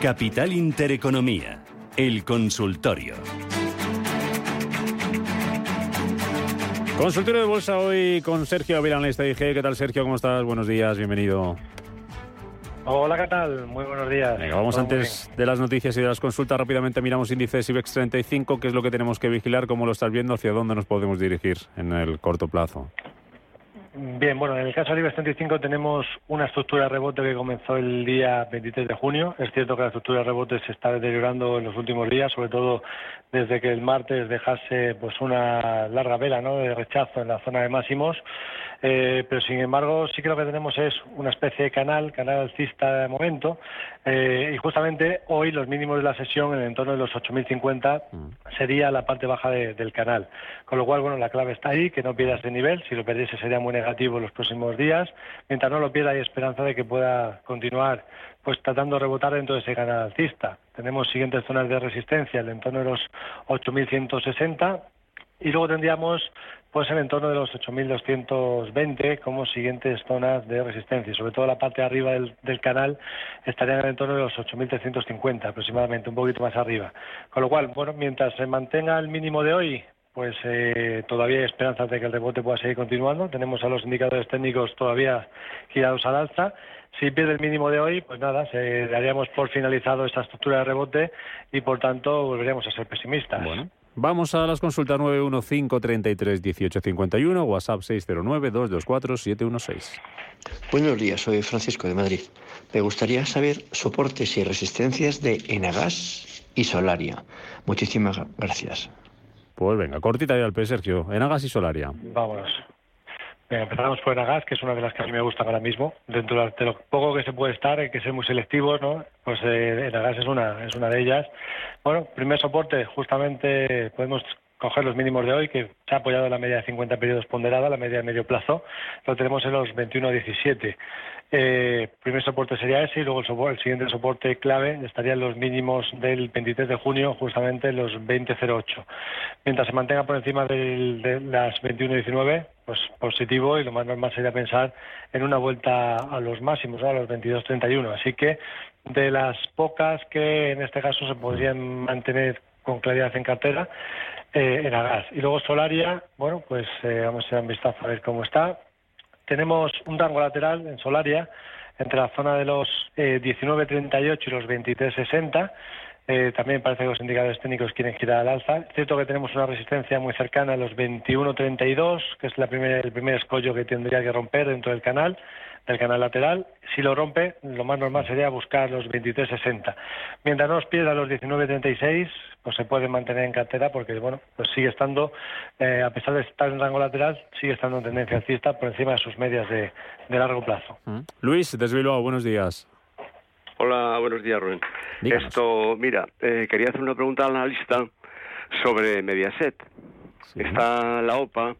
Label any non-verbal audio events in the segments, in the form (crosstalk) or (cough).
Capital Intereconomía, el consultorio. Consultorio de bolsa hoy con Sergio Avilán, IG. ¿Qué tal, Sergio? ¿Cómo estás? Buenos días, bienvenido. Hola, ¿qué tal? Muy buenos días. Venga, vamos antes de las noticias y de las consultas. Rápidamente miramos índices IBEX 35, qué es lo que tenemos que vigilar, cómo lo estás viendo, hacia dónde nos podemos dirigir en el corto plazo. Bien, bueno, en el caso del IBEX 35 tenemos una estructura de rebote que comenzó el día 23 de junio. Es cierto que la estructura de rebote se está deteriorando en los últimos días, sobre todo desde que el martes dejase pues una larga vela ¿no? de rechazo en la zona de máximos. Eh, pero sin embargo sí que lo que tenemos es una especie de canal, canal alcista de momento, eh, y justamente hoy los mínimos de la sesión en el entorno de los 8.050 mm. sería la parte baja del canal. Con lo cual, bueno, la clave está ahí, que no pierda ese nivel, si lo perdiese sería muy negativo en los próximos días. Mientras no lo pierda hay esperanza de que pueda continuar pues tratando de rebotar dentro de ese canal alcista. Tenemos siguientes zonas de resistencia, el entorno de los 8.160 y luego tendríamos pues el entorno de los 8.220 como siguientes zonas de resistencia. Sobre todo la parte de arriba del, canal estaría en el entorno de los 8.350 aproximadamente, un poquito más arriba. Con lo cual, bueno, mientras se mantenga el mínimo de hoy, pues eh, todavía hay esperanzas de que el rebote pueda seguir continuando. Tenemos a los indicadores técnicos todavía girados al alza. Si pierde el mínimo de hoy, pues nada, se daríamos por finalizado esta estructura de rebote y por tanto volveríamos a ser pesimistas. Bueno. Vamos a las consultas 915331851, WhatsApp 609224716. Buenos días, soy Francisco de Madrid. Me gustaría saber soportes y resistencias de Enagas y Solaria. Muchísimas gracias. Pues venga, cortita y al P, Sergio. Enagas y Solaria. Vámonos. empezamos por Enagas, que es una de las que a mí me gustan ahora mismo. Dentro de lo poco que se puede estar, hay que ser muy selectivos, ¿no? Pues eh, Enagas es una, es una de ellas. Bueno, primer soporte, justamente podemos coger los mínimos de hoy, que se ha apoyado la media de 50 periodos ponderada, la media de medio plazo, lo tenemos en los 21.17. Eh, primer soporte sería ese y luego el, el, siguiente soporte clave estaría en los mínimos del 23 de junio, justamente los 20.08. Mientras se mantenga por encima de las 21.19, pues positivo y lo más normal sería pensar en una vuelta a los máximos, a los 22.31. Así que de las pocas que en este caso se podrían mantener con claridad en cartera, eh, en gas. Y luego Solaria, bueno, pues eh, vamos a dar un vistazo a ver cómo está. Tenemos un rango lateral en Solaria entre la zona de los eh, 19.38 y los 23.60. Eh, también parece que los indicadores técnicos quieren girar al alza. Cierto que tenemos una resistencia muy cercana a los 21.32, que es la el primer escollo que tendría que romper dentro del canal del canal lateral. Si lo rompe, lo más normal sería buscar los 23.60. Mientras no nos pierda los 19.36, pues se puede mantener en cartera porque, bueno, pues sigue estando, eh, a pesar de estar en rango lateral, sigue estando en tendencia alcista por encima de sus medias de, largo plazo. Mm. Luis, desde buenos días. Hola, buenos días, Rubén. Esto, mira, eh, quería hacer una pregunta al analista sobre Mediaset. Está la OPA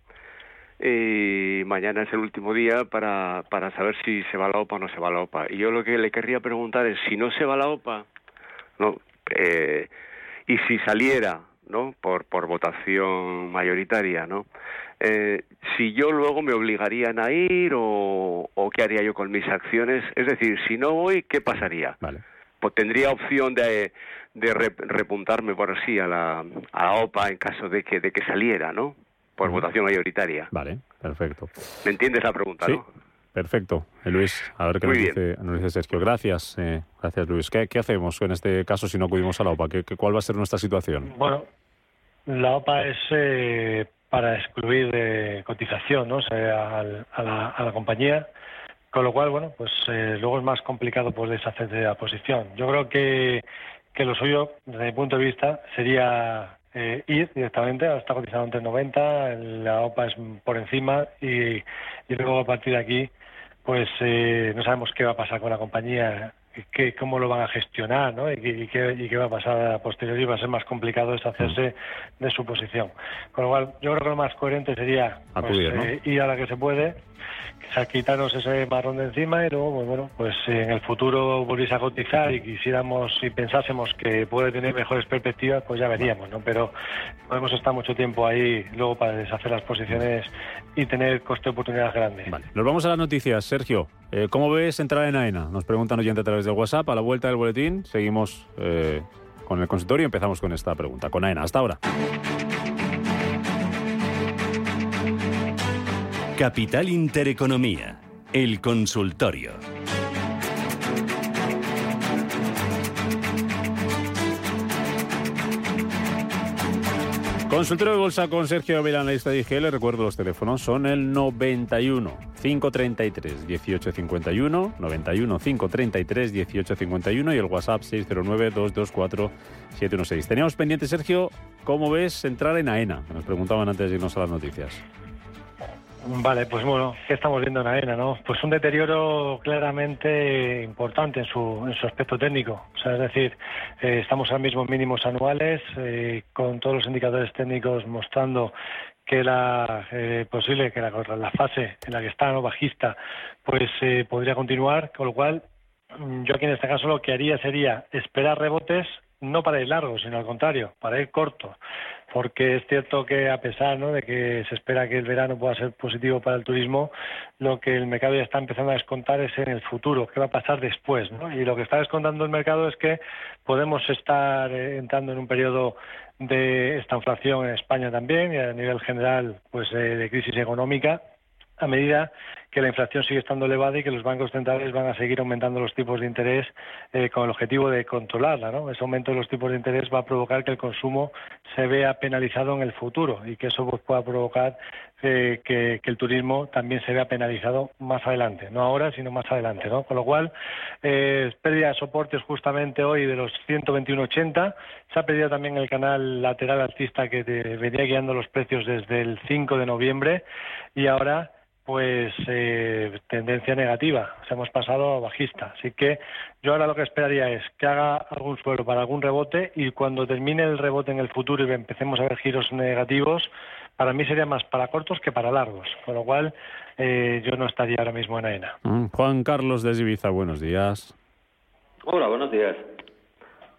y mañana es el último día para, para saber si se va la OPA o no se va la OPA. Y yo lo que le querría preguntar es, si no se va la OPA, ¿no? Eh, y si saliera, ¿no? Por, por votación mayoritaria, ¿no? Eh, si yo luego me obligarían a ir o, o qué haría yo con mis acciones. Es decir, si no voy, ¿qué pasaría? Vale. Pues tendría opción de, de repuntarme por así a la, a la OPA en caso de que, de que saliera, ¿no? Por votación mayoritaria. Vale, perfecto. ¿Me entiendes la pregunta, sí. Perfecto, eh, Luis. A ver qué nos dice, nos dice, Sergio. Gracias, eh, gracias Luis. ¿Qué, ¿Qué, hacemos en este caso si no acudimos a la OPA? ¿Qué, cuál va a ser nuestra situación? Bueno, la OPA es eh, para excluir de cotización ¿no? o sea, a, la, a, la, compañía, con lo cual, bueno, pues luego es más complicado pues, deshacerse de la posición. Yo creo que, que lo suyo, desde mi punto de vista, sería eh, ir directamente, ahora está cotizado entre 90, la OPA es por encima y, y luego a partir de aquí pues eh, no sabemos qué va a pasar con la compañía, qué, cómo lo van a gestionar ¿no? y, qué, y qué va a pasar a posteriori, va a ser más complicado deshacerse de su posición. Con lo cual yo creo que lo más coherente sería pues, eh, ir a la que se puede quitarnos ese marrón de encima y luego, pues bueno, pues en el futuro volviese a cotizar y quisiéramos y pensásemos que puede tener mejores perspectivas, pues ya veríamos, ¿no? Pero podemos estar mucho tiempo ahí luego para deshacer las posiciones y tener coste de oportunidad grande. Vale. Nos vamos a las noticias, Sergio. Eh, ¿Cómo ves entrar en AENA? Nos preguntan oyente a través del WhatsApp. A la vuelta del boletín seguimos eh, con el consultorio y empezamos con esta pregunta, con AENA. Hasta ahora. Capital Intereconomía, el consultorio. Consultorio de bolsa con Sergio Avila, analista de IGL. Recuerdo los teléfonos, son el 91 533 1851, 91 533 1851 y el WhatsApp 609 224 716. Teníamos pendiente, Sergio, ¿cómo ves entrar en AENA? Nos preguntaban antes de irnos a las noticias. Vale, pues bueno, ¿qué estamos viendo en AENA? ¿no? Pues un deterioro claramente importante en su, en su aspecto técnico. Es decir, eh, estamos ahora mismo en mínimos anuales, eh, con todos los indicadores técnicos mostrando que la eh, posible que la, la, fase en la que está no bajista pues podría continuar con lo cual mm, yo aquí en este caso lo que haría sería esperar rebotes no para ir largo sino al contrario para ir corto porque es cierto que a pesar de que se espera que el verano pueda ser positivo para el turismo, lo que el mercado ya está empezando a descontar es en el futuro, qué va a pasar después. Y lo que está descontando el mercado es que podemos estar eh, entrando en un periodo de esta inflación en España también y a nivel general pues eh, de crisis económica a medida que la inflación sigue estando elevada y que los bancos centrales van a seguir aumentando los tipos de interés eh, con el objetivo de controlarla. ¿no? Ese aumento de los tipos de interés va a provocar que el consumo se vea penalizado en el futuro y que eso pues, pueda provocar eh, que, el turismo también se vea penalizado más adelante, no ahora, sino más adelante. ¿no? Con lo cual, eh, pérdida de soportes justamente hoy de los 121.80. Se ha perdido también el canal lateral alcista que venía guiando los precios desde el 5 de noviembre y ahora pues eh, tendencia negativa, o hemos pasado a bajista. Así que yo ahora lo que esperaría es que haga algún suelo para algún rebote y cuando termine el rebote en el futuro y empecemos a ver giros negativos, para mí sería más para cortos que para largos, con lo cual eh, yo no estaría ahora mismo en AENA. Mm, Juan Carlos de Ibiza, buenos días. Hola, buenos días.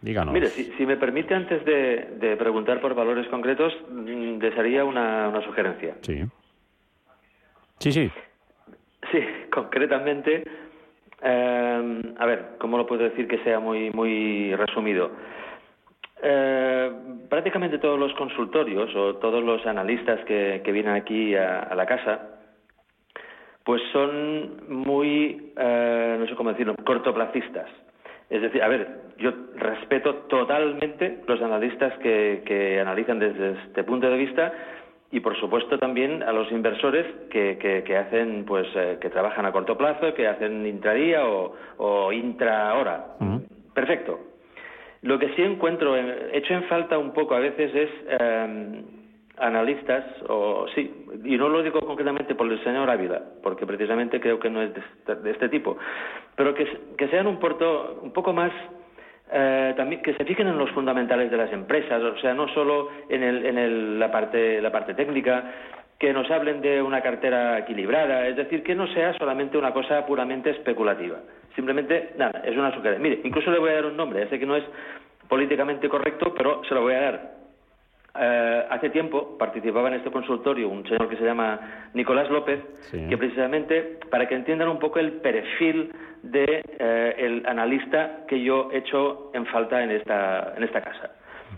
Díganos. Mire, si, me permite, antes de, preguntar por valores concretos, mm, desearía una, una sugerencia. Sí. Sí, sí. Sí, concretamente, eh, a ver, ¿cómo lo puedo decir que sea muy, muy resumido? Eh, prácticamente todos los consultorios o todos los analistas que, vienen aquí a, la casa, pues son muy, eh, no sé cómo decirlo, cortoplacistas. Es decir, a ver, yo respeto totalmente los analistas que, que analizan desde este punto de vista, y por supuesto también a los inversores que, que, hacen pues eh, que trabajan a corto plazo que hacen intradía o, o intra hora. Perfecto. Lo que sí encuentro hecho en falta un poco a veces es em, analistas o sí y no lo digo concretamente por el señor Ávila porque precisamente creo que no es de este, este tipo pero que, que sean un, porto, un poco más eh, también que se fijen en los fundamentales de las empresas, o sea, no solo en, el, en el, la, parte, la parte técnica, que nos hablen de una cartera equilibrada, es decir, que no sea solamente una cosa puramente especulativa. Simplemente, nada, es una sugerencia. Mire, incluso le voy a dar un nombre, ya sé que no es políticamente correcto, pero se lo voy a dar. Eh, hace tiempo participaba en este consultorio un señor que se llama Nicolás López, que precisamente, para que entiendan un poco el perfil de eh, el analista que yo he hecho en falta en esta, en esta casa.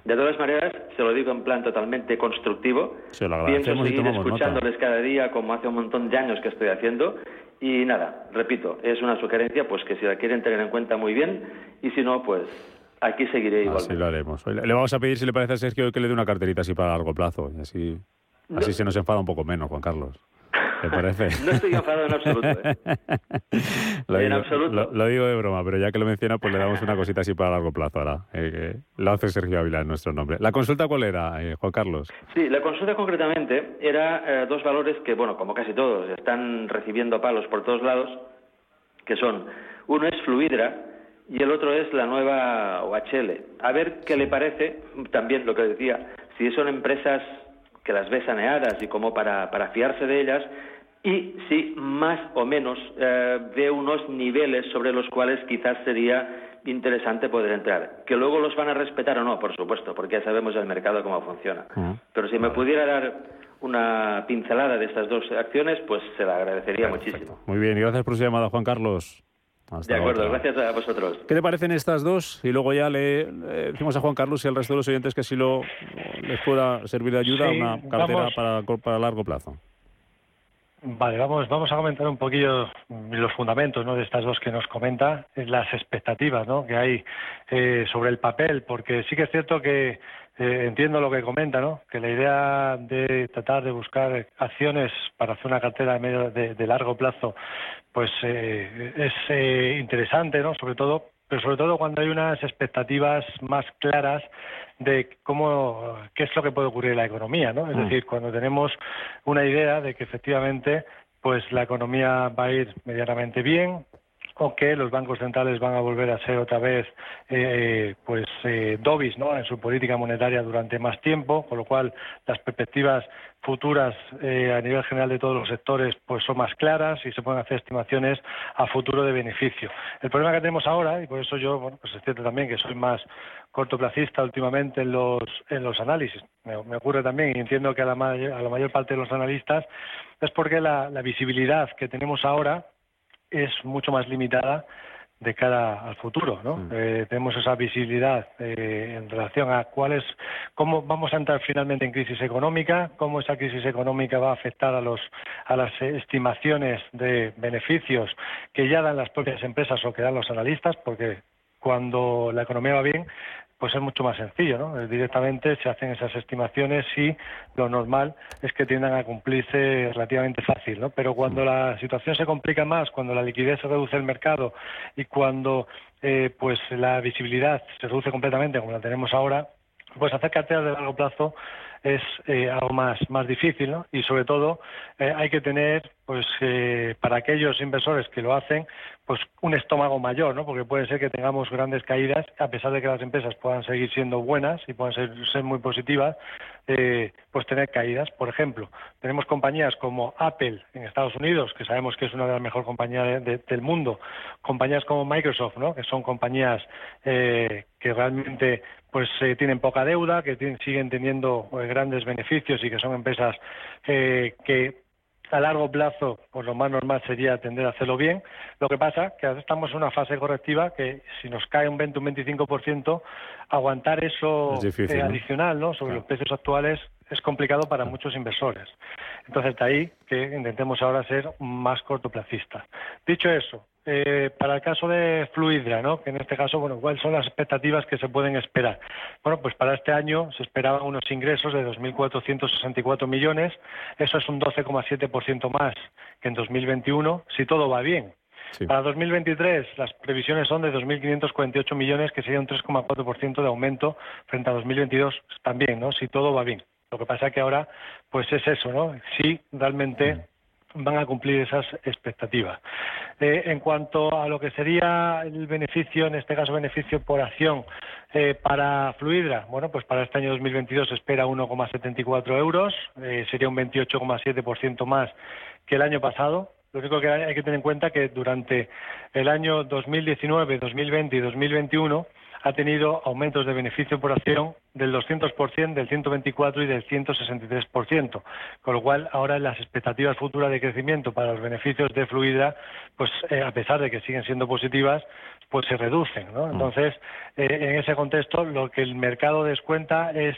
De todas maneras, se lo digo en plan totalmente constructivo. Pienso seguir escuchándoles cada día como hace un montón de años que estoy haciendo. Y nada, repito, es una sugerencia pues que si la quieren tener en cuenta muy bien y si no, pues aquí seguiré igual. Así lo haremos. Le vamos a pedir, si le parece a Sergio, que le dé una carterita así para largo plazo. Y así, así se nos enfada un poco menos, Juan Carlos. ¿Te parece? (laughs) No estoy enfadado en absoluto. ¿eh? (laughs) lo en digo, absoluto. Lo, digo de broma, pero ya que lo menciona, pues le damos una cosita así para largo plazo ahora. Eh, lo hace Sergio Ávila en nuestro nombre. ¿La consulta cuál era, eh, Juan Carlos? Sí, la consulta concretamente era dos valores que, bueno, como casi todos, están recibiendo palos por todos lados, que son, uno es Fluidra, y el otro es la nueva OHL. A ver qué le parece, también lo que decía, si son empresas que las ve saneadas y como para, para fiarse de ellas, y si más o menos eh, ve unos niveles sobre los cuales quizás sería interesante poder entrar. Que luego los van a respetar o no, por supuesto, porque ya sabemos el mercado cómo funciona. Pero si me pudiera dar una pincelada de estas dos acciones, pues se la agradecería muchísimo. Muy bien, gracias por su llamada, Juan Carlos. De acuerdo, gracias a vosotros. ¿Qué te parecen estas dos? Y luego ya le, decimos a Juan Carlos y al resto de los oyentes que si lo les pueda servir de ayuda una cartera para, para largo plazo. Vale, vamos, vamos a comentar un poquillo los fundamentos ¿no? de estas dos que nos comenta, las expectativas ¿no? que hay eh, sobre el papel, porque sí que es cierto que eh, entiendo lo que comenta, ¿no? que la idea de tratar de buscar acciones para hacer una cartera de, medio, de, largo plazo pues eh, es interesante, ¿no? sobre todo pero sobre todo cuando hay unas expectativas más claras de cómo qué es lo que puede ocurrir en la economía, ¿no? Es mm. decir, cuando tenemos una idea de que efectivamente pues la economía va a ir medianamente bien, o que los bancos centrales van a volver a ser otra vez eh, pues eh, ¿no? en su política monetaria durante más tiempo, con lo cual las perspectivas futuras eh, a nivel general de todos los sectores pues son más claras y se pueden hacer estimaciones a futuro de beneficio. El problema que tenemos ahora, y por eso yo bueno, pues es cierto también que soy más cortoplacista últimamente en los, en los análisis, me, ocurre también y entiendo que a la, a la mayor parte de los analistas, es porque la visibilidad que tenemos ahora es mucho más limitada de cara al futuro, ¿no? Mm. Eh, tenemos esa visibilidad eh, en relación a cuál es, cómo vamos a entrar finalmente en crisis económica, cómo esa crisis económica va a afectar a los a las estimaciones de beneficios que ya dan las propias empresas o que dan los analistas, porque cuando la economía va bien, pues es mucho más sencillo, ¿no? Directamente se hacen esas estimaciones y lo normal es que tiendan a cumplirse relativamente fácil, ¿no? Pero cuando la situación se complica más, cuando la liquidez se reduce el mercado y cuando eh, pues la visibilidad se reduce completamente como la tenemos ahora, pues hacer carteras de largo plazo es eh, algo más, más difícil, ¿no? Y sobre todo eh, hay que tener, pues, eh, para aquellos inversores que lo hacen, pues un estómago mayor, ¿no? Porque puede ser que tengamos grandes caídas, a pesar de que las empresas puedan seguir siendo buenas y puedan ser, ser muy positivas, pues tener caídas. Por ejemplo, tenemos compañías como Apple en Estados Unidos, que sabemos que es una de las mejores compañías del mundo, compañías como Microsoft, ¿no? Que son compañías que realmente pues eh, tienen poca deuda, que siguen teniendo eh, grandes beneficios y que son empresas eh, que a largo plazo, pues lo más normal sería tender a hacerlo bien. Lo que pasa que ahora estamos en una fase correctiva que si nos cae un 20 o un 25%, aguantar eso adicional ¿no? sobre los precios actuales es complicado para muchos inversores. Entonces, de ahí que intentemos ahora ser más cortoplacistas. Dicho eso, eh, para el caso de Fluidra, ¿no? que en este caso, bueno, ¿cuáles son las expectativas que se pueden esperar? Bueno, pues para este año se esperaban unos ingresos de 2.464 millones, eso es un 12,7% más que en 2021, si todo va bien. Para 2023 las previsiones son de 2.548 millones, que sería un 3,4% de aumento frente a 2022 también, ¿no? Si todo va bien. Lo que pasa es que ahora, pues es eso, ¿no? Si realmente mm van a cumplir esas expectativas. Eh, en cuanto a lo que sería el beneficio, en este caso beneficio por acción eh, para Fluidra, bueno, pues para este año 2022 se espera 1,74 euros, eh, sería un 28,7% más que el año pasado. Lo único que hay que tener en cuenta es que durante el año 2019, 2020 y 2021 ha tenido aumentos de beneficio por acción del 200%, del 124% y del 163%, con lo cual ahora las expectativas futuras de crecimiento para los beneficios de Fluida, pues eh, a pesar de que siguen siendo positivas, pues se reducen. ¿no? Mm. Entonces, eh, en ese contexto, lo que el mercado descuenta es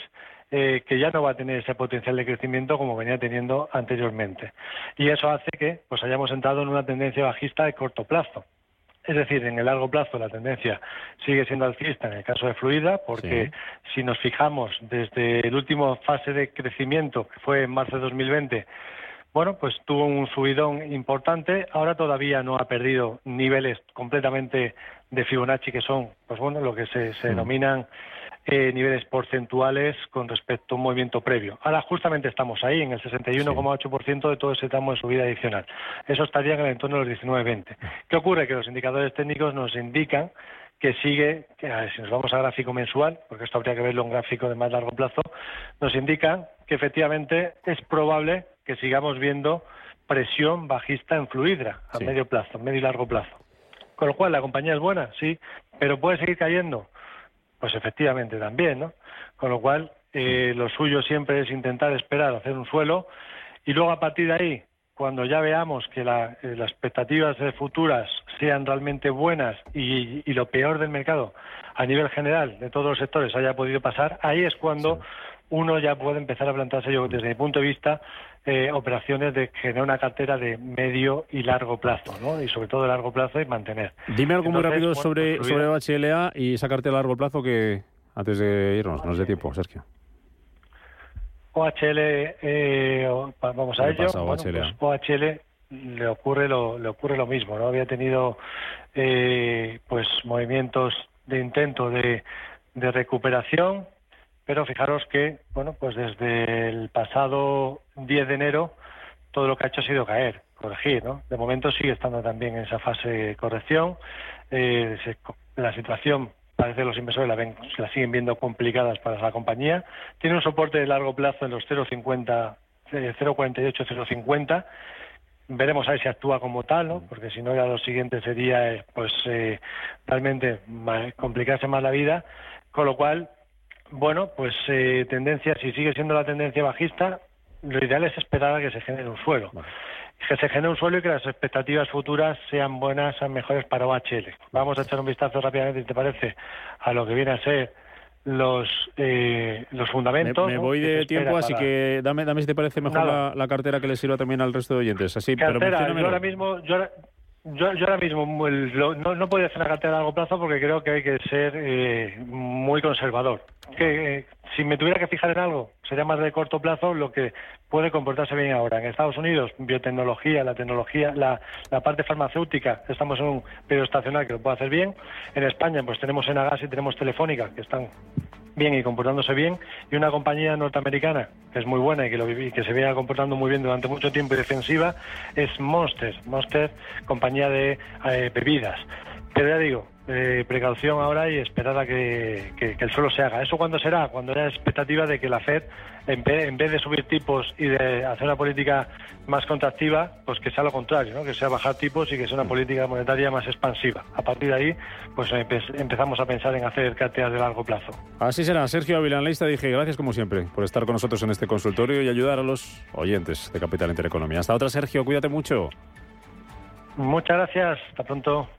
eh, que ya no va a tener ese potencial de crecimiento como venía teniendo anteriormente. Y eso hace que pues hayamos entrado en una tendencia bajista de corto plazo. Es decir, en el largo plazo la tendencia sigue siendo alcista en el caso de Fluida, porque si nos fijamos desde el último fase de crecimiento, que fue en marzo de 2020, bueno, pues tuvo un subidón importante. Ahora todavía no ha perdido niveles completamente de Fibonacci, que son, pues bueno, lo que se, se denominan eh, niveles porcentuales con respecto a un movimiento previo. Ahora justamente estamos ahí, en el 61,8% de todo ese tramo de subida adicional. Eso estaría en el entorno de los 19,20. ¿Qué ocurre? Que los indicadores técnicos nos indican que sigue, si nos vamos a gráfico mensual, porque esto habría que verlo en gráfico de más largo plazo, nos indican que efectivamente es probable que sigamos viendo presión bajista en fluidra a medio plazo, medio y largo plazo. Con lo cual, la compañía es buena, sí, pero puede seguir cayendo. Pues efectivamente también, ¿no? Con lo cual, eh, lo suyo siempre es intentar esperar, hacer un suelo y luego a partir de ahí, cuando ya veamos que eh, las expectativas futuras sean realmente buenas y, lo peor del mercado a nivel general de todos los sectores haya podido pasar, ahí es cuando uno ya puede empezar a plantearse, yo desde mi punto de vista, eh, operaciones de generar una cartera de medio y largo plazo, ¿no? Y sobre todo de largo plazo y mantener. Dime algo muy rápido sobre, sobre HLA y esa cartera a largo plazo que antes de irnos, no es de tiempo, Sergio. OHL, eh, vamos a ello. Pues OHL le ocurre lo le ocurre lo mismo, ¿no? Había tenido eh, pues movimientos de intento de, de recuperación, pero fijaros que bueno pues desde el pasado 10 de enero todo lo que ha hecho ha sido caer, corregir, ¿no? De momento sigue estando también en esa fase de corrección. Eh, la situación parece que los inversores la, ven, siguen viendo complicadas para la compañía. Tiene un soporte de largo plazo en los 0,50, 0,48, 0,50. Veremos a ver si actúa como tal, ¿no? Porque si no, ya lo siguiente sería, eh, pues, eh, realmente complicarse más la vida. Con lo cual, bueno, pues eh, tendencia, si sigue siendo la tendencia bajista, lo ideal es esperar a que se genere un suelo que se genere un suelo y que las expectativas futuras sean buenas, sean mejores para OHL. Vamos a echar un vistazo rápidamente, si te parece, a lo que viene a ser los eh, los fundamentos. Me, voy de tiempo, así que dame, dame si te parece mejor la, cartera que le sirva también al resto de oyentes. Así, cartera, yo ahora mismo, yo, yo, ahora mismo no, no puedo hacer una cartera a largo plazo porque creo que hay que ser eh, muy conservador. Que eh, si me tuviera que fijar en algo, sería más de corto plazo lo que puede comportarse bien ahora. En Estados Unidos, biotecnología, la tecnología, la, la parte farmacéutica, estamos en un periodo estacional que lo puede hacer bien. En España, pues tenemos Enagas y tenemos Telefónica, que están bien y comportándose bien, y una compañía norteamericana que es muy buena y que, lo, que se viene comportando muy bien durante mucho tiempo y defensiva, es Monster. Monster, compañía de eh, bebidas. Pero ya digo, eh, precaución ahora y esperar a que, el suelo se haga. ¿Eso cuándo será? Cuando haya expectativa de que la Fed, en vez, de subir tipos y de hacer una política más contractiva, pues que sea lo contrario, ¿no? que sea bajar tipos y que sea una política monetaria más expansiva. A partir de ahí, pues empezamos a pensar en hacer carteras de largo plazo. Así será. Sergio Avilanleista dije gracias como siempre por estar con nosotros en este consultorio y ayudar a los oyentes de Capital Intereconomía. Hasta otra, Sergio. Cuídate mucho. Muchas gracias. Hasta pronto.